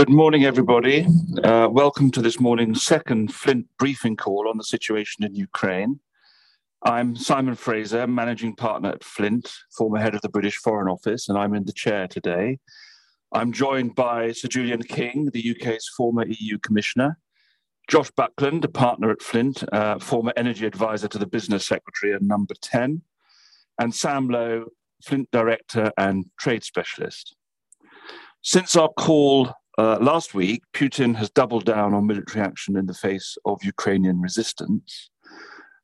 Good morning, everybody. Uh, welcome to this morning's second Flint briefing call on the situation in Ukraine. I'm Simon Fraser, managing partner at Flint, former head of the British Foreign Office, and I'm in the chair today. I'm joined by Sir Julian King, the UK's former EU Commissioner, Josh Buckland, a partner at Flint, uh, former energy advisor to the Business Secretary and number 10, and Sam Lowe, Flint Director and Trade Specialist. Since our call uh, last week, Putin has doubled down on military action in the face of Ukrainian resistance.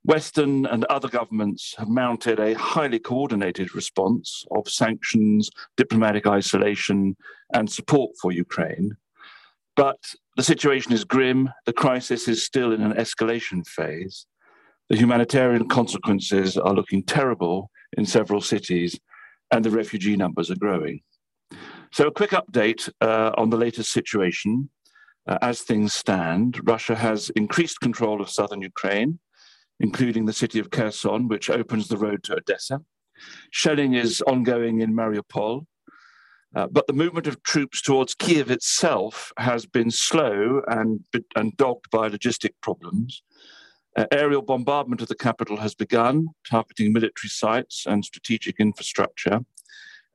Western and other governments have mounted a highly coordinated response of sanctions, diplomatic isolation, and support for Ukraine. But the situation is grim. The crisis is still in an escalation phase. The humanitarian consequences are looking terrible in several cities, and the refugee numbers are growing. So, a quick update uh, on the latest situation. Uh, as things stand, Russia has increased control of southern Ukraine, including the city of Kherson, which opens the road to Odessa. Shelling is ongoing in Mariupol, uh, but the movement of troops towards Kiev itself has been slow and, and dogged by logistic problems. Uh, aerial bombardment of the capital has begun, targeting military sites and strategic infrastructure,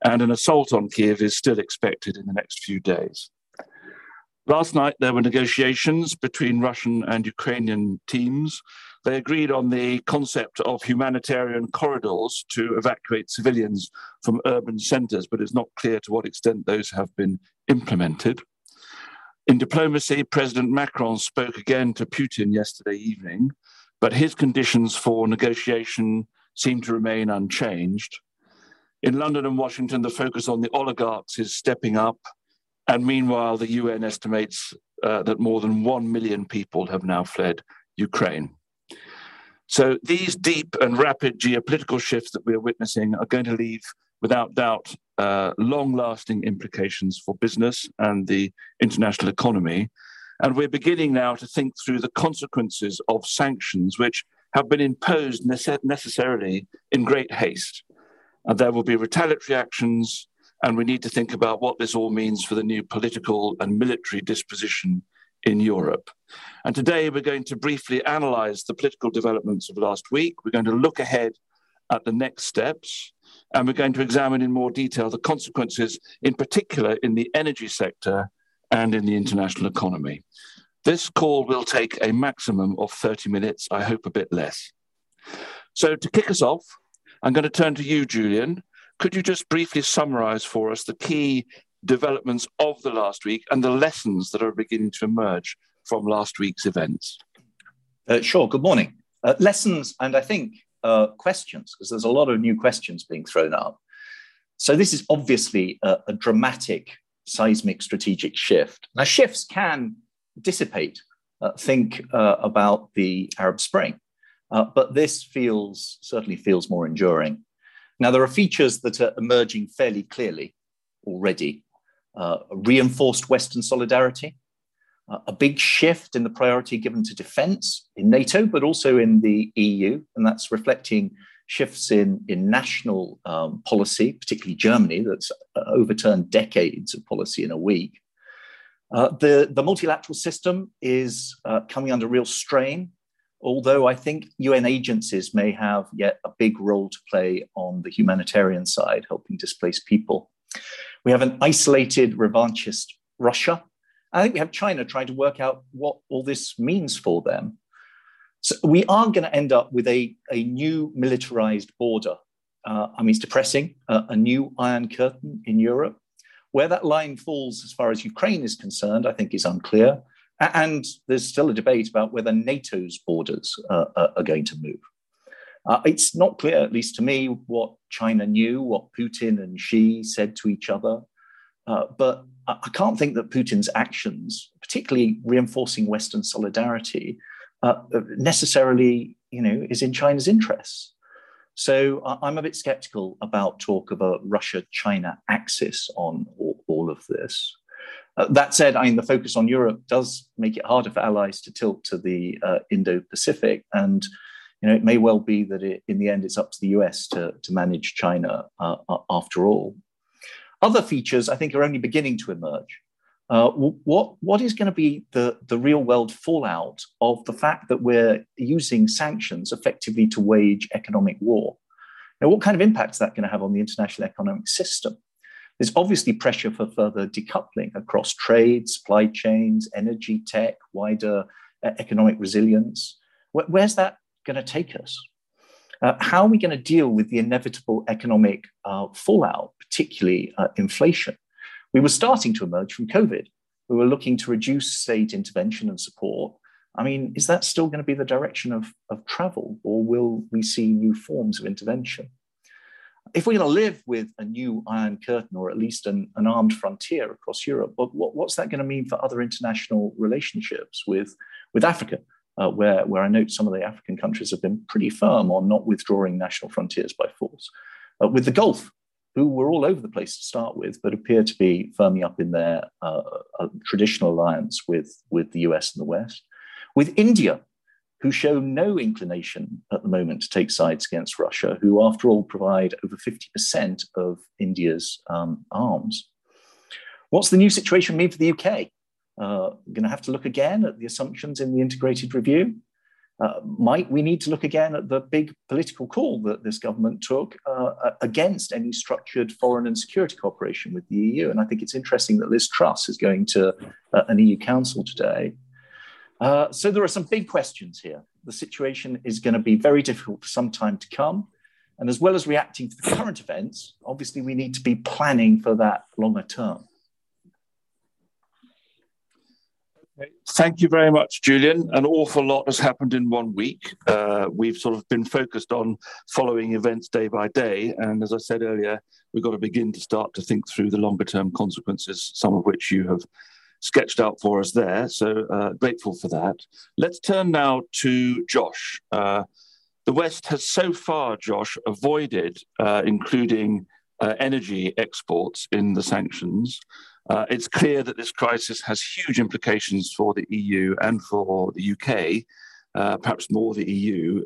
and an assault on Kiev is still expected in the next few days. Last night, there were negotiations between Russian and Ukrainian teams. They agreed on the concept of humanitarian corridors to evacuate civilians from urban centres, but it's not clear to what extent those have been implemented. In diplomacy, President Macron spoke again to Putin yesterday evening, but his conditions for negotiation seem to remain unchanged. In London and Washington, the focus on the oligarchs is stepping up and meanwhile, the UN estimates uh, that more than 1 million people have now fled Ukraine. So these deep and rapid geopolitical shifts that we're witnessing are going to leave, without doubt, uh, long lasting implications for business and the international economy. And we're beginning now to think through the consequences of sanctions, which have been imposed nece- necessarily in great haste. And there will be retaliatory actions and we need to think about what this all means for the new political and military disposition in Europe. And today we're going to briefly analyze the political developments of last week. We're going to look ahead at the next steps. And we're going to examine in more detail the consequences, in particular in the energy sector and in the international economy. This call will take a maximum of 30 minutes, I hope a bit less. So, to kick us off, I'm going to turn to you, Julian, could you just briefly summarize for us the key developments of the last week and the lessons that are beginning to emerge from last week's events? Uh, sure. Good morning. Uh, lessons and I think uh, questions, because there's a lot of new questions being thrown up. So, this is obviously a, a dramatic seismic strategic shift. Now, shifts can dissipate. Uh, think uh, about the Arab Spring, uh, but this feels certainly feels more enduring. Now, there are features that are emerging fairly clearly already uh, reinforced Western solidarity, uh, a big shift in the priority given to defense in NATO, but also in the EU. And that's reflecting shifts in, in national um, policy, particularly Germany, that's uh, overturned decades of policy in a week. Uh, the, the multilateral system is uh, coming under real strain although I think UN agencies may have yet a big role to play on the humanitarian side, helping displaced people. We have an isolated revanchist Russia. I think we have China trying to work out what all this means for them. So we are going to end up with a, a new militarized border. Uh, I mean, it's depressing, uh, a new Iron Curtain in Europe. Where that line falls as far as Ukraine is concerned, I think is unclear. And there's still a debate about whether NATO's borders uh, are going to move. Uh, it's not clear, at least to me, what China knew, what Putin and Xi said to each other. Uh, but I can't think that Putin's actions, particularly reinforcing Western solidarity, uh, necessarily, you know, is in China's interests. So I'm a bit skeptical about talk of a Russia-China axis on all of this. Uh, that said, I mean, the focus on Europe does make it harder for allies to tilt to the uh, Indo-Pacific, and you know, it may well be that it, in the end, it's up to the US to, to manage China uh, after all. Other features, I think, are only beginning to emerge. Uh, what, what is going to be the, the real world fallout of the fact that we're using sanctions effectively to wage economic war? Now, what kind of impact is that going to have on the international economic system? There's obviously pressure for further decoupling across trade, supply chains, energy, tech, wider uh, economic resilience. where's that going to take us? Uh, how are we going to deal with the inevitable economic uh, fallout, particularly uh, inflation? We were starting to emerge from COVID. We were looking to reduce state intervention and support. I mean, is that still going to be the direction of, of travel, or will we see new forms of intervention? If we're going to live with a new Iron Curtain, or at least an, an armed frontier across Europe, what, what's that going to mean for other international relationships with, with Africa? uh, where, where I note some of the African countries have been pretty firm on not withdrawing national frontiers by force. Uh, with the Gulf, who were all over the place to start with, but appear to be firming up in their uh, uh traditional alliance with, with the US and the West. With India, who show no inclination at the moment to take sides against Russia, who, after all, provide over 50% of India's um, arms. What's the new situation mean for the UK? Uh, going to have to look again at the assumptions in the integrated review. Uh, might we need to look again at the big political call that this government took uh, against any structured foreign and security cooperation with the EU? And I think it's interesting that Liz Truss is going to uh, an EU council today. Uh, so there are some big questions here. The situation is going to be very difficult for some time to come. And as well as reacting to the current events, obviously we need to be planning for that longer term. Thank you very much, Julian. An awful lot has happened in one week. Uh, we've sort of been focused on following events day by day. And as I said earlier, we've got to begin to start to think through the longer term consequences, some of which you have sketched out for us there. So uh, grateful for that. Let's turn now to Josh. Uh, the West has so far, Josh, avoided uh, including uh, energy exports in the sanctions. Uh, it's clear that this crisis has huge implications for the EU and for the UK, uh, perhaps more the EU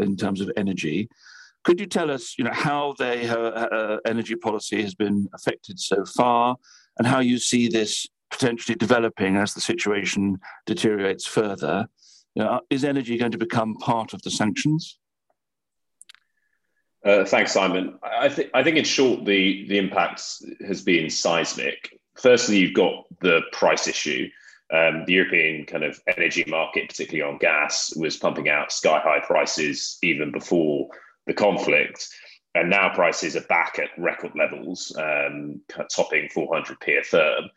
in terms of energy. Could you tell us, you know, how their energy policy has been affected so far, and how you see this potentially developing as the situation deteriorates further? You know, is energy going to become part of the sanctions? Uh, thanks, Simon. I, th- I, think in short, the the impact has been seismic firstly, you've got the price issue. Um, the European kind of energy market, particularly on gas, was pumping out sky high prices even before the conflict. And now prices are back at record levels, um, topping 400p a therm.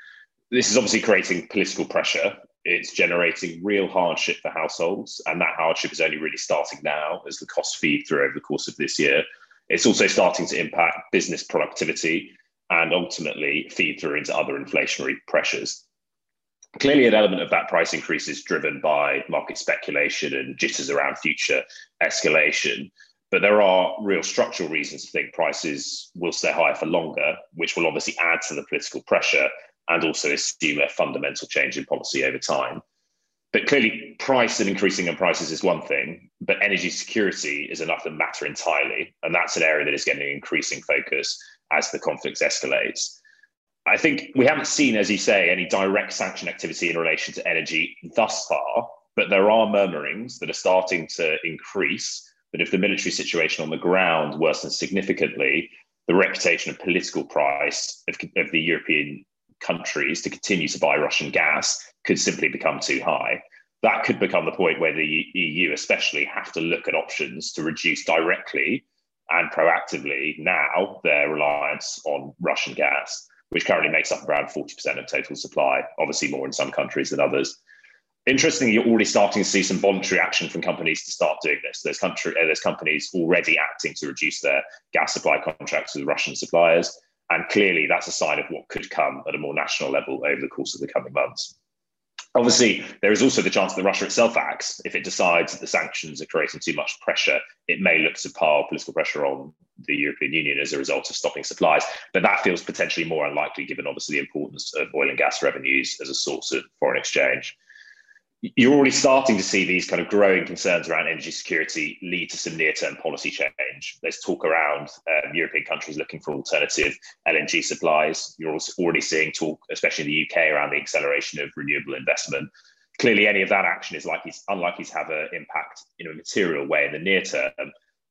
This is obviously creating political pressure. It's generating real hardship for households. And that hardship is only really starting now as the costs feed through over the course of this year. It's also starting to impact business productivity and ultimately feed through into other inflationary pressures. Clearly, an element of that price increase is driven by market speculation and jitters around future escalation. But there are real structural reasons to think prices will stay high for longer, which will obviously add to the political pressure and also assume a fundamental change in policy over time. But clearly, price and increasing in prices is one thing, but energy security is another matter entirely. And that's an area that is getting increasing focus as the conflicts escalates. I think we haven't seen, as you say, any direct sanction activity in relation to energy thus far, but there are murmurings that are starting to increase that if the military situation on the ground worsens significantly, the reputation of political price of, of the European countries to continue to buy Russian gas could simply become too high. That could become the point where the EU, especially, have to look at options to reduce directly and proactively now their reliance on Russian gas, which currently makes up around 40% of total supply, obviously more in some countries than others. Interestingly, you're already starting to see some voluntary action from companies to start doing this. There's, country, uh, there's companies already acting to reduce their gas supply contracts with Russian suppliers. And clearly, that's a sign of what could come at a more national level over the course of the coming months. Obviously, there is also the chance that Russia itself acts. If it decides that the sanctions are creating too much pressure, it may look to pile political pressure on the European Union as a result of stopping supplies. But that feels potentially more unlikely, given obviously the importance of oil and gas revenues as a source of foreign exchange. You're already starting to see these kind of growing concerns around energy security lead to some near-term policy change. There's talk around um, European countries looking for alternative LNG supplies. You're also already seeing talk, especially in the UK, around the acceleration of renewable investment. Clearly, any of that action is likely unlikely to have an impact in a material way in the near term.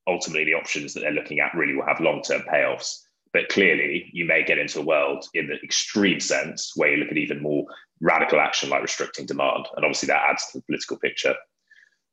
Ultimately, the options that they're looking at really will have long-term payoffs. But clearly, you may get into a world in the extreme sense where you look at even more radical action like restricting demand. And obviously, that adds to the political picture.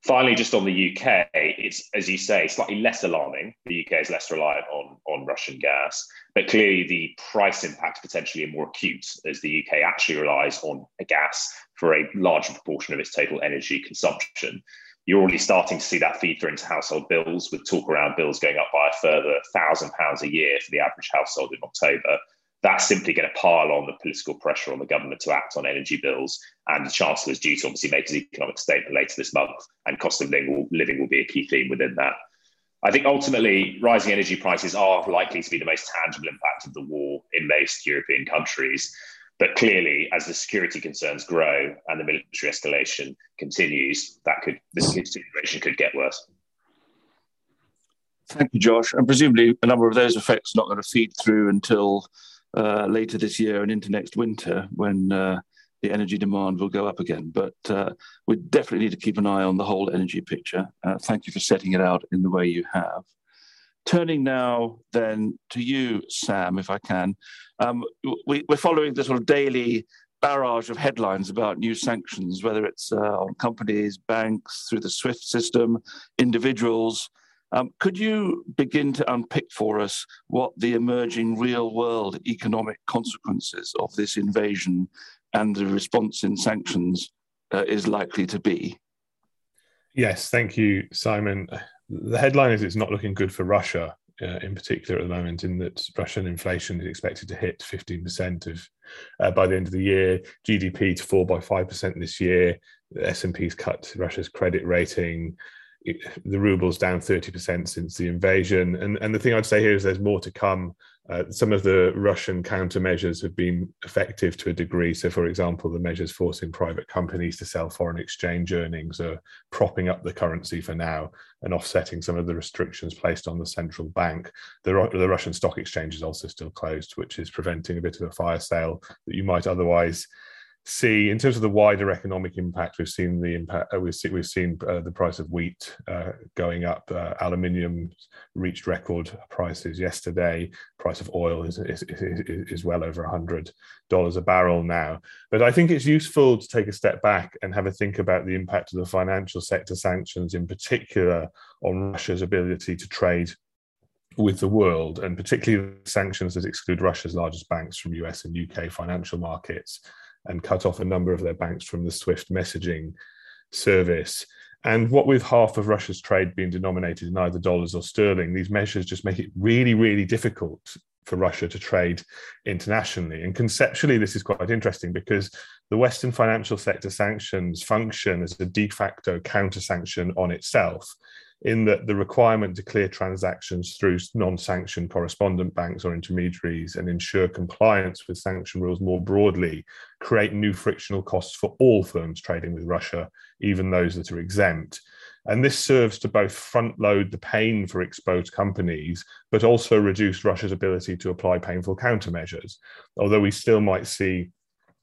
Finally, just on the UK, it's, as you say, slightly less alarming. The UK is less reliant on, on Russian gas, but clearly the price impact potentially are more acute as the UK actually relies on gas for a larger proportion of its total energy consumption you're already starting to see that feed through into household bills with talk around bills going up by a further thousand pounds a year for the average household in October. That's simply going to pile on the political pressure on the government to act on energy bills. And the Chancellor is due to obviously make his economic statement later this month, and cost of living will, living will be a key theme within that. I think ultimately, rising energy prices are likely to be the most tangible impact of the war in most European countries. But clearly, as the security concerns grow and the military escalation continues, that could this situation could get worse. Thank you, Josh. And presumably, a number of those effects are not going to feed through until uh, later this year and into next winter, when uh, the energy demand will go up again. But uh, we definitely need to keep an eye on the whole energy picture. Uh, thank you for setting it out in the way you have. Turning now then to you, Sam, if I can. Um, we, are following the sort of daily barrage of headlines about new sanctions, whether it's uh, on companies, banks, through the SWIFT system, individuals. Um, could you begin to unpick for us what the emerging real world economic consequences of this invasion and the response in sanctions uh, is likely to be? Yes, thank you, Simon. The headline is it's not looking good for Russia uh, in particular at the moment, in that Russian inflation is expected to hit 15% of uh, by the end of the year, GDP to fall by 5% this year. The S&P's cut Russia's credit rating. The ruble's down 30% since the invasion. And, and the thing I'd say here is there's more to come uh, some of the Russian countermeasures have been effective to a degree. So, for example, the measures forcing private companies to sell foreign exchange earnings are propping up the currency for now and offsetting some of the restrictions placed on the central bank. The, the Russian stock exchange is also still closed, which is preventing a bit of a fire sale that you might otherwise see in terms of the wider economic impact we've seen the impact uh, we've seen, we've seen uh, the price of wheat uh, going up. Uh, aluminium reached record prices yesterday. Price of oil is, is, is, is well over $100 a barrel now. But i think it's useful to take a step back and have a think about the impact of the financial sector sanctions in particular on russia's ability to trade with the world, and particularly sanctions that exclude Russia's largest banks from US and UK financial markets and cut off a number of their banks from the SWIFT messaging service. And what with half of Russia's trade being denominated in either dollars or sterling, these measures just make it really, really difficult for Russia to trade internationally. And conceptually, this is quite interesting because the Western financial sector sanctions function as a de facto counter sanction on itself in that the requirement to clear transactions through non-sanctioned correspondent banks or intermediaries and ensure compliance with sanction rules more broadly create new frictional costs for all firms trading with Russia, even those that are exempt. And this serves to both front load the pain for exposed companies, but also reduce Russia's ability to apply painful countermeasures. Although we still might see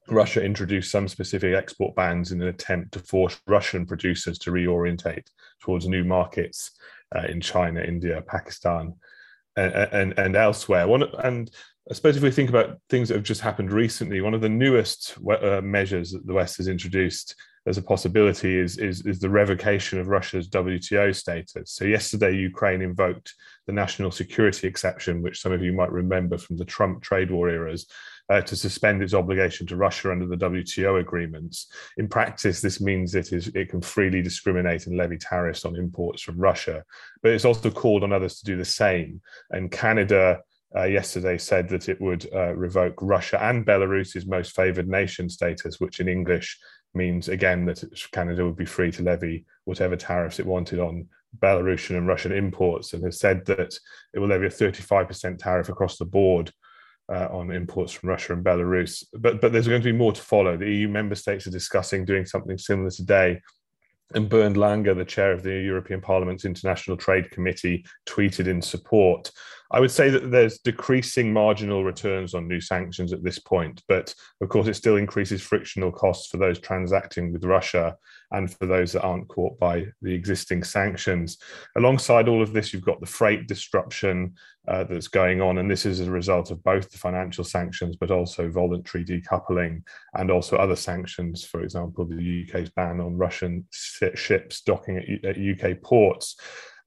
Russia introduced some specific export bans in an attempt to force Russian producers to reorientate towards new markets uh, in China, India, Pakistan, and, and, and elsewhere. One, and I suppose if we think about things that have just happened recently, one of the newest uh, measures that the West has introduced as a possibility is, is, is the revocation of Russia's WTO status. So yesterday, Ukraine invoked the national security exception, which some of you might remember from the Trump trade war eras, uh, to suspend its obligation to Russia under the WTO agreements. In practice, this means it is it can freely discriminate and levy tariffs on imports from Russia, but it's also called on others to do the same. And Canada. Uh, yesterday said that it would uh, revoke Russia and Belarus's most favored nation status, which in English means again that Canada would be free to levy whatever tariffs it wanted on Belarusian and Russian imports, and has said that it will levy a 35% tariff across the board uh, on imports from Russia and Belarus. But but there's going to be more to follow. The EU member states are discussing doing something similar today. And Bernd Lange, the chair of the European Parliament's International Trade Committee, tweeted in support. I would say that there's decreasing marginal returns on new sanctions at this point, but of course, it still increases frictional costs for those transacting with Russia and for those that aren't caught by the existing sanctions. Alongside all of this, you've got the freight disruption uh, that's going on, and this is as a result of both the financial sanctions, but also voluntary decoupling and also other sanctions. For example, the UK's ban on Russian ships docking at, at UK ports.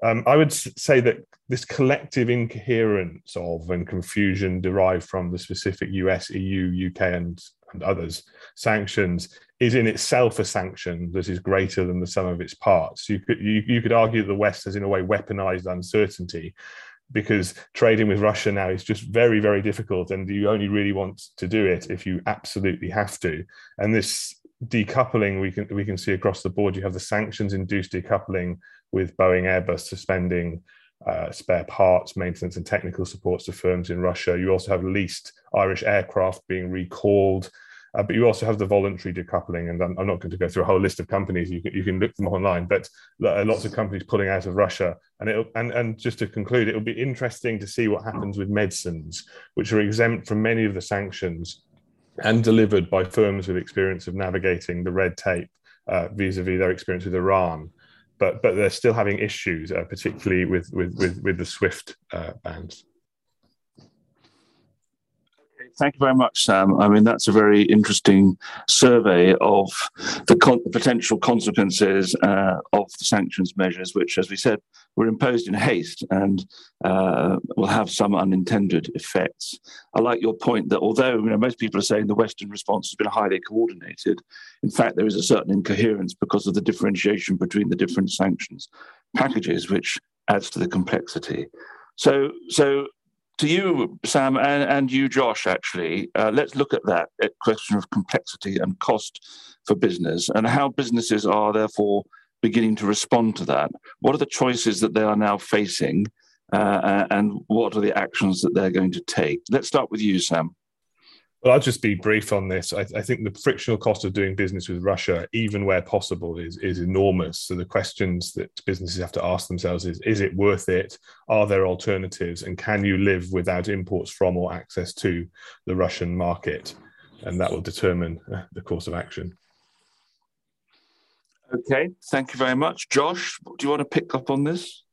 Um, I would say that this collective incoherence of and confusion derived from the specific US, EU, UK, and, and others sanctions is in itself a sanction that is greater than the sum of its parts. You could you, you could argue that the West has in a way weaponized uncertainty because trading with Russia now is just very, very difficult, and you only really want to do it if you absolutely have to. And this decoupling we can we can see across the board. You have the sanctions induced decoupling with Boeing Airbus suspending uh, spare parts, maintenance, and technical supports to firms in Russia. You also have leased Irish aircraft being recalled. Uh, but you also have the voluntary decoupling, and I'm, I'm, not going to go through a whole list of companies. You can, you can look them online, but lots of companies pulling out of Russia. And it and and just to conclude, it will be interesting to see what happens with medicines, which are exempt from many of the sanctions and delivered by firms with experience of navigating the red tape uh, vis-a-vis their experience with Iran but but they're still having issues, uh, particularly with with with, with the Swift uh. Thank you very much, Sam. I mean, that's a very interesting survey of the con- potential consequences uh, of the sanctions measures, which, as we said, were imposed in haste and uh, will have some unintended effects. I like your point that although you know, most people are saying the Western response has been highly coordinated, in fact, there is a certain incoherence because of the differentiation between the different sanctions packages, which adds to the complexity. So, so to you, Sam, and, and you, Josh, actually, uh, let's look at that question of complexity and cost for business and how businesses are therefore beginning to respond to that. What are the choices that they are now facing, uh, and what are the actions that they're going to take? Let's start with you, Sam. Well, I'll just be brief on this. I, I, think the frictional cost of doing business with Russia, even where possible, is is enormous. So the questions that businesses have to ask themselves is: Is it worth it? Are there alternatives? And can you live without imports from or access to the Russian market? And that will determine uh, the course of action. Okay, thank you very much, Josh. Do you want to pick up on this?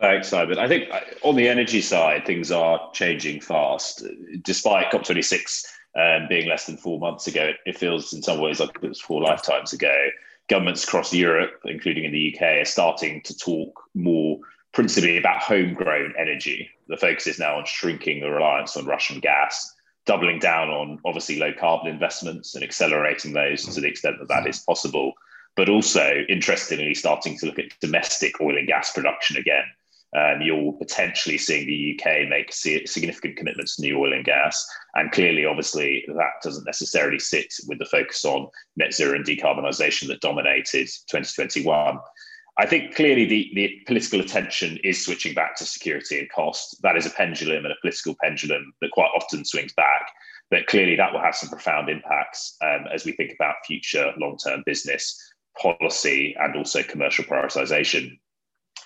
Thanks, Simon. I think uh, on the energy side, things are changing fast. Despite COP26 um, being less than four months ago, it feels in some ways like it was four lifetimes ago. Governments across Europe, including in the UK, are starting to talk more principally about homegrown energy. The focus is now on shrinking the reliance on Russian gas, doubling down on obviously low carbon investments and accelerating those to the extent that that is possible. But also, interestingly, starting to look at domestic oil and gas production again um, you're potentially seeing the UK make significant commitments to new oil and gas. And clearly, obviously, that doesn't necessarily sit with the focus on net zero and decarbonisation that dominated 2021. I think clearly the, the political attention is switching back to security and cost. That is a pendulum and a political pendulum that quite often swings back. But clearly, that will have some profound impacts um, as we think about future long term business policy and also commercial prioritization.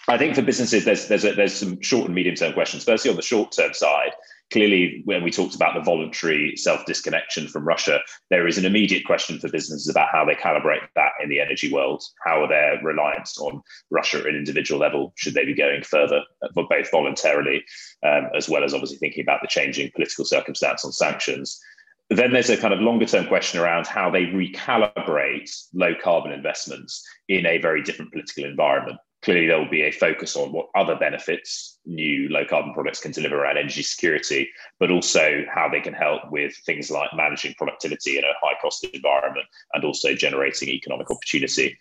I think for businesses, there's there's a, there's some short and medium term questions. Firstly, on the short term side, clearly, when we talked about the voluntary self disconnection from Russia, there is an immediate question for businesses about how they calibrate that in the energy world. How are their reliance on Russia at an individual level? Should they be going further, but both voluntarily, um, as well as obviously thinking about the changing political circumstance on sanctions? Then there's a kind of longer term question around how they recalibrate low carbon investments in a very different political environment clearly there will be a focus on what other benefits new low carbon products can deliver around energy security, but also how they can help with things like managing productivity in a high cost environment and also generating economic opportunity.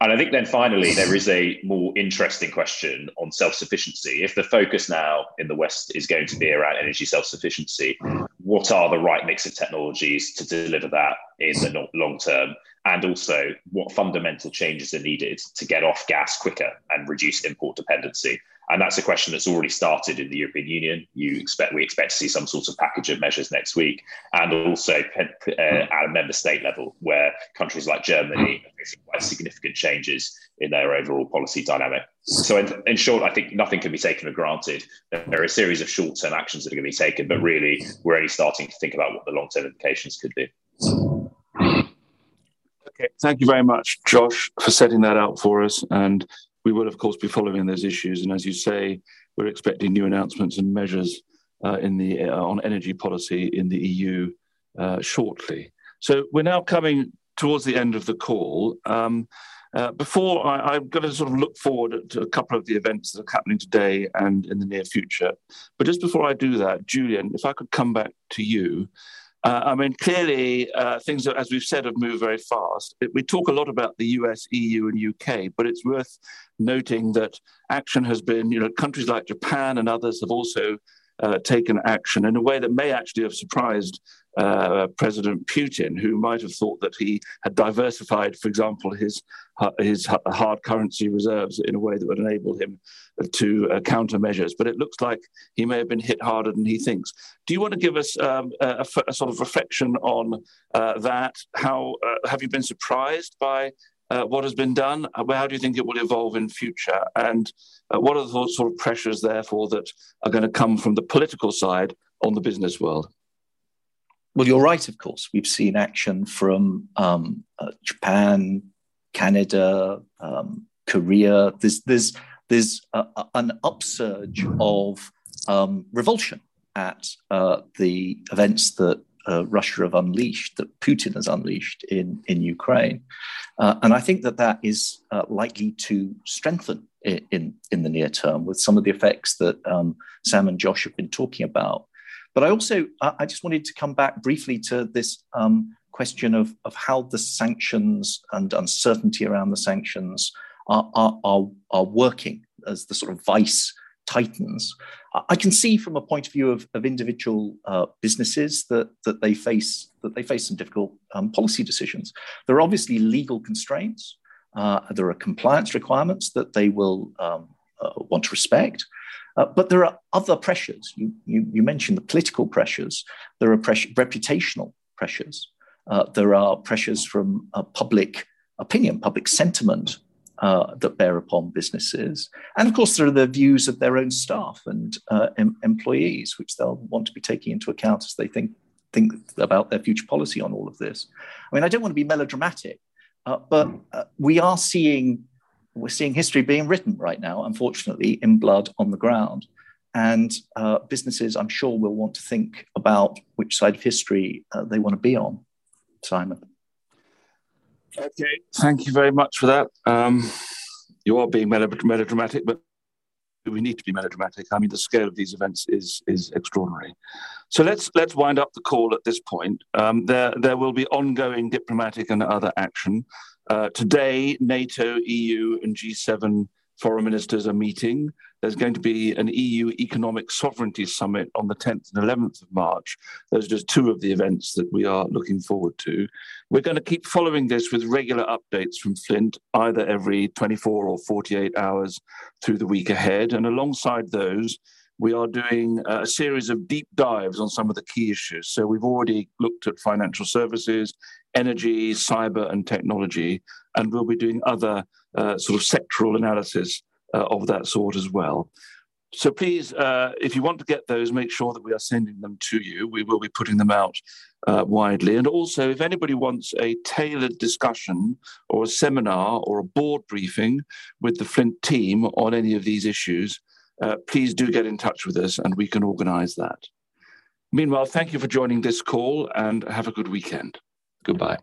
And I think then finally, there is a more interesting question on self sufficiency. If the focus now in the West is going to be around energy self sufficiency, what are the right mix of technologies to deliver that in the long term? And also what fundamental changes are needed to get off gas quicker and reduce import dependency. and that's a question that's already started in the European Union. You expect we expect to see some sort of package of measures next week, and also uh, at a member state level, where countries like Germany are facing quite significant changes in their overall policy dynamic. So, in, in, short, I think nothing can be taken for granted. There are a series of short-term actions that are going to be taken, but really, we're only starting to think about what the long-term implications could be. Okay, thank you very much, Josh, for setting that out for us. And we will, of course, be following those issues. And as you say, we're expecting new announcements and measures uh, in the uh, on energy policy in the EU uh, shortly. So we're now coming towards the end of the call. Um, uh, before I, am going to sort of look forward to a couple of the events that are happening today and in the near future. But just before I do that, Julian, if I could come back to you. Uh, I mean, clearly, uh, things, as we've said, have moved very fast. We talk a lot about the US, EU, and UK, but it's worth noting that action has been, you know, countries like Japan and others have also uh, taken action in a way that may actually have surprised uh, President Putin, who might have thought that he had diversified, for example, his his hard currency reserves in a way that would enable him to uh, counter measures. But it looks like he may have been hit harder than he thinks. Do you want to give us um, a, a, sort of reflection on uh, that? How uh, have you been surprised by uh, what has been done? Uh, how do you think it will evolve in future? And uh, what are the sort of pressures, therefore, that are going to come from the political side on the business world? Well, you're right, of course. We've seen action from um, uh, Japan, Canada, um, Korea. There's, there's, there's a, a, an upsurge of um, revulsion at uh, the events that uh, Russia have unleashed, that Putin has unleashed in, in Ukraine. Uh, and I think that that is uh, likely to strengthen in, in, in, the near term with some of the effects that um, Sam and Josh have been talking about. But I also, I just wanted to come back briefly to this um, question of, of how the sanctions and uncertainty around the sanctions are, are, are, are working as the sort of vice tightens. I can see from a point of view of, of individual uh, businesses that, that they face that they face some difficult um, policy decisions. There are obviously legal constraints. Uh, there are compliance requirements that they will um, uh, want to respect. Uh, but there are other pressures. You, you, you, mentioned the political pressures. There are pressure, reputational pressures. Uh, there are pressures from public opinion, public sentiment uh, that bear upon businesses. And of course, there are the views of their own staff and uh, em- employees, which they'll want to be taking into account as they think, think about their future policy on all of this. I mean, I don't want to be melodramatic, uh, but uh, we are seeing we're seeing history being written right now, unfortunately, in blood on the ground. And uh, businesses, I'm sure, will want to think about which side of history uh, they want to be on. Simon. Okay, thank you very much for that. Um, you are being melodramatic, but we need to be melodramatic. I mean, the scale of these events is is extraordinary. So let's let's wind up the call at this point. Um, there there will be ongoing diplomatic and other action. Uh, today, NATO, EU, and G7 foreign ministers are meeting. There's going to be an EU Economic Sovereignty Summit on the 10th and 11th of March. Those are just two of the events that we are looking forward to. We're going to keep following this with regular updates from Flint, either every 24 or 48 hours through the week ahead. And alongside those, we are doing a series of deep dives on some of the key issues. So we've already looked at financial services, energy, cyber, and technology, and we'll be doing other uh, sort of sectoral analysis uh, of that sort as well. So please, uh, if you want to get those, make sure that we are sending them to you. We will be putting them out uh, widely. And also, if anybody wants a tailored discussion or a seminar or a board briefing with the Flint team on any of these issues, uh, please do get in touch with us and we can organize that. Meanwhile, thank you for joining this call and have a good weekend. Goodbye.